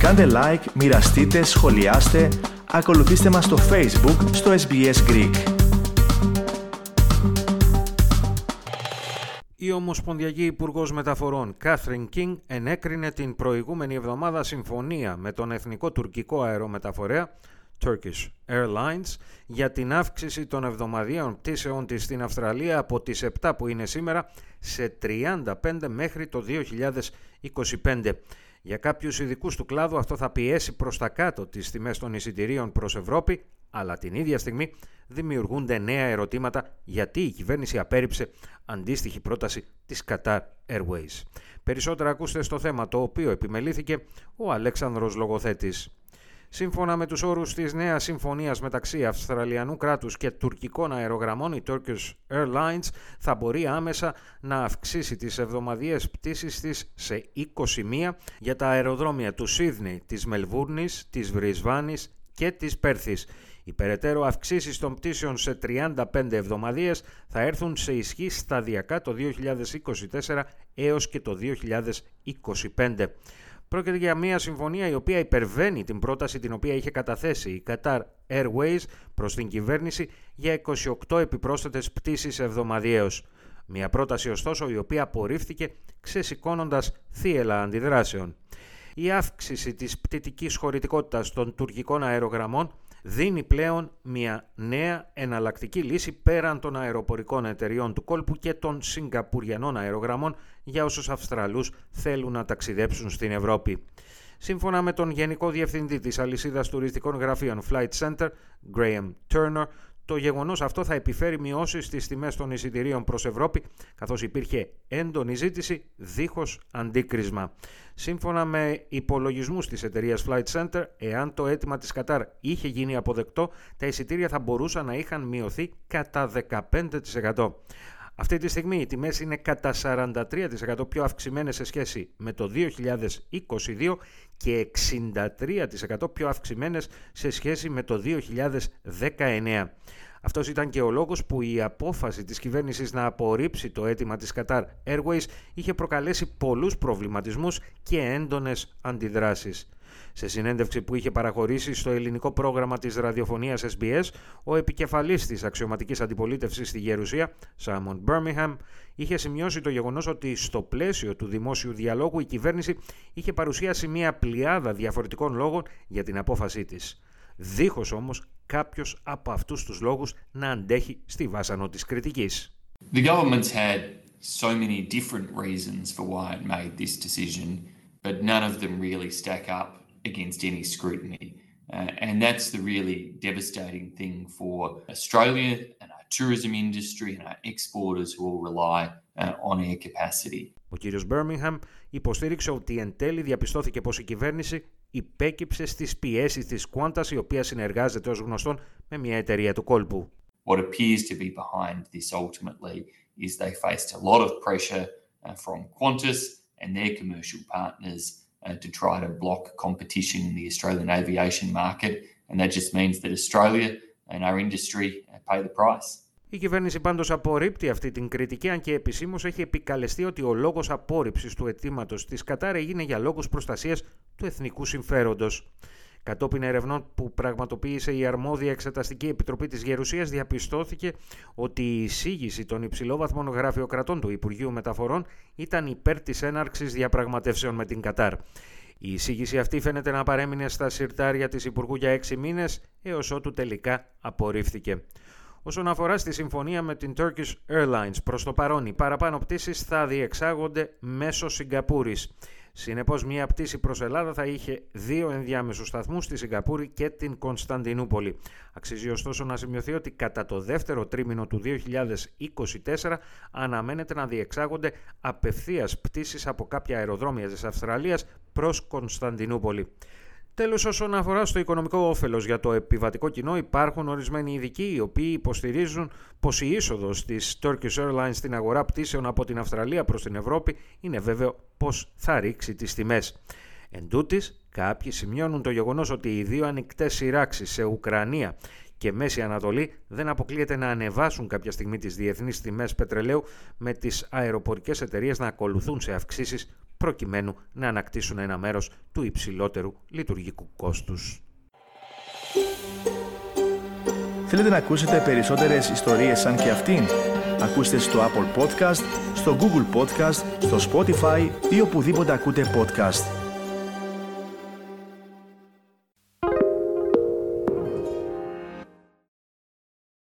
Κάντε like, μοιραστείτε, σχολιάστε, ακολουθήστε μας στο Facebook στο SBS Greek. Η Ομοσπονδιακή Υπουργός Μεταφορών Κάθριν Κίνγκ ενέκρινε την προηγούμενη εβδομάδα συμφωνία με τον εθνικό τουρκικό αερομεταφορέα Turkish Airlines για την αύξηση των εβδομαδιαίων πτήσεων της στην Αυστραλία από τις 7 που είναι σήμερα σε 35 μέχρι το 2025. Για κάποιους ειδικούς του κλάδου αυτό θα πιέσει προς τα κάτω τις τιμές των εισιτηρίων προς Ευρώπη, αλλά την ίδια στιγμή δημιουργούνται νέα ερωτήματα γιατί η κυβέρνηση απέρριψε αντίστοιχη πρόταση της Qatar Airways. Περισσότερα ακούστε στο θέμα το οποίο επιμελήθηκε ο Αλέξανδρος Λογοθέτης. Σύμφωνα με τους όρους της νέας συμφωνίας μεταξύ Αυστραλιανού κράτους και τουρκικών αερογραμμών, η Turkish Airlines θα μπορεί άμεσα να αυξήσει τις εβδομαδιαίες πτήσεις της σε 21 για τα αεροδρόμια του Σίδνεϊ, της Μελβούρνης, της Βρισβάνης και της Πέρθης. Οι περαιτέρω αυξήσεις των πτήσεων σε 35 εβδομαδίες θα έρθουν σε ισχύ σταδιακά το 2024 έως και το 2025. Πρόκειται για μια συμφωνία η οποία υπερβαίνει την πρόταση την οποία είχε καταθέσει η Qatar Airways προς την κυβέρνηση για 28 επιπρόσθετες πτήσεις εβδομαδιαίως. Μια πρόταση ωστόσο η οποία απορρίφθηκε ξεσηκώνοντας θύελα αντιδράσεων. Η αύξηση της πτητικής χωρητικότητας των τουρκικών αερογραμμών δίνει πλέον μια νέα εναλλακτική λύση πέραν των αεροπορικών εταιριών του κόλπου και των συγκαπουριανών αερογραμμών για όσους Αυστραλούς θέλουν να ταξιδέψουν στην Ευρώπη. Σύμφωνα με τον Γενικό Διευθυντή της αλυσίδας τουριστικών γραφείων Flight Center, Graham Turner, το γεγονός αυτό θα επιφέρει μειώσεις στις τιμές των εισιτηρίων προς Ευρώπη, καθώς υπήρχε έντονη ζήτηση δίχως αντίκρισμα. Σύμφωνα με υπολογισμούς της εταιρείας Flight Center, εάν το αίτημα της Κατάρ είχε γίνει αποδεκτό, τα εισιτήρια θα μπορούσαν να είχαν μειωθεί κατά 15%. Αυτή τη στιγμή οι τιμές είναι κατά 43% πιο αυξημένες σε σχέση με το 2022 και 63% πιο αυξημένες σε σχέση με το 2019. Αυτός ήταν και ο λόγος που η απόφαση της κυβέρνησης να απορρίψει το αίτημα της Qatar Airways είχε προκαλέσει πολλούς προβληματισμούς και έντονες αντιδράσεις. Σε συνέντευξη που είχε παραχωρήσει στο ελληνικό πρόγραμμα της ραδιοφωνίας SBS, ο επικεφαλής της αξιωματικής αντιπολίτευσης στη Γερουσία, Σάμον Birmingham, είχε σημειώσει το γεγονός ότι στο πλαίσιο του δημόσιου διαλόγου η κυβέρνηση είχε παρουσιάσει μια πλειάδα διαφορετικών λόγων για την απόφασή της. Δίχως όμως κάποιος από αυτούς τους λόγους να αντέχει στη βάσανο της κριτικής. The government's had so many different reasons for why it made this decision, but none of them really stack up against any scrutiny. Uh, and that's the really devastating thing for Australia and our tourism industry and our exporters who all rely uh, on air capacity. Ο κύριος Birmingham υποστήριξε ότι εν τέλει διαπιστώθηκε πως η κυβέρνηση υπέκυψε στις πιέσεις της Qantas η οποία συνεργάζεται ως γνωστόν με μια εταιρεία του κόλπου. What appears to be behind this ultimately is they faced a lot of pressure uh, from Qantas and their commercial partners uh, to try to block competition in the Australian aviation market and that just means that Australia and our industry uh, pay the price. Η κυβέρνηση πάντως απορρίπτει αυτή την κριτική, αν και επισήμως έχει επικαλεστεί ότι ο λόγος απόρριψης του αιτήματος της Κατάρ έγινε για λόγους προστασίας του εθνικού συμφέροντος. Κατόπιν ερευνών που πραγματοποίησε η αρμόδια Εξεταστική Επιτροπή της Γερουσίας διαπιστώθηκε ότι η εισήγηση των υψηλόβαθμων γραφειοκρατών του Υπουργείου Μεταφορών ήταν υπέρ της έναρξης διαπραγματεύσεων με την Κατάρ. Η εισήγηση αυτή φαίνεται να παρέμεινε στα συρτάρια της Υπουργού για έξι μήνες έως ότου τελικά απορρίφθηκε. Όσον αφορά στη συμφωνία με την Turkish Airlines, προς το παρόν οι παραπάνω πτήσεις θα διεξάγονται μέσω Σιγκαπούρης. Συνεπώς μια πτήση προς Ελλάδα θα είχε δύο ενδιάμεσους σταθμούς στη Σιγκαπούρη και την Κωνσταντινούπολη. Αξίζει ωστόσο να σημειωθεί ότι κατά το δεύτερο τρίμηνο του 2024 αναμένεται να διεξάγονται απευθείας πτήσεις από κάποια αεροδρόμια της Αυστραλίας προς Κωνσταντινούπολη. Τέλος, όσον αφορά στο οικονομικό όφελος για το επιβατικό κοινό, υπάρχουν ορισμένοι ειδικοί οι οποίοι υποστηρίζουν πως η είσοδος της Turkish Airlines στην αγορά πτήσεων από την Αυστραλία προς την Ευρώπη είναι βέβαιο πως θα ρίξει τις τιμές. Εν τούτης, κάποιοι σημειώνουν το γεγονός ότι οι δύο ανοιχτές σειράξεις σε Ουκρανία και Μέση Ανατολή δεν αποκλείεται να ανεβάσουν κάποια στιγμή τις διεθνείς τιμές πετρελαίου με τις αεροπορικές εταιρείες να ακολουθούν σε αυξήσεις προκειμένου να ανακτήσουν ένα μέρος του υψηλότερου λειτουργικού κόστους. Θέλετε να ακούσετε περισσότερες ιστορίες σαν και αυτήν; Ακούστε στο Apple Podcast, στο Google Podcast, στο Spotify ή οπουδήποτε ακούτε podcast.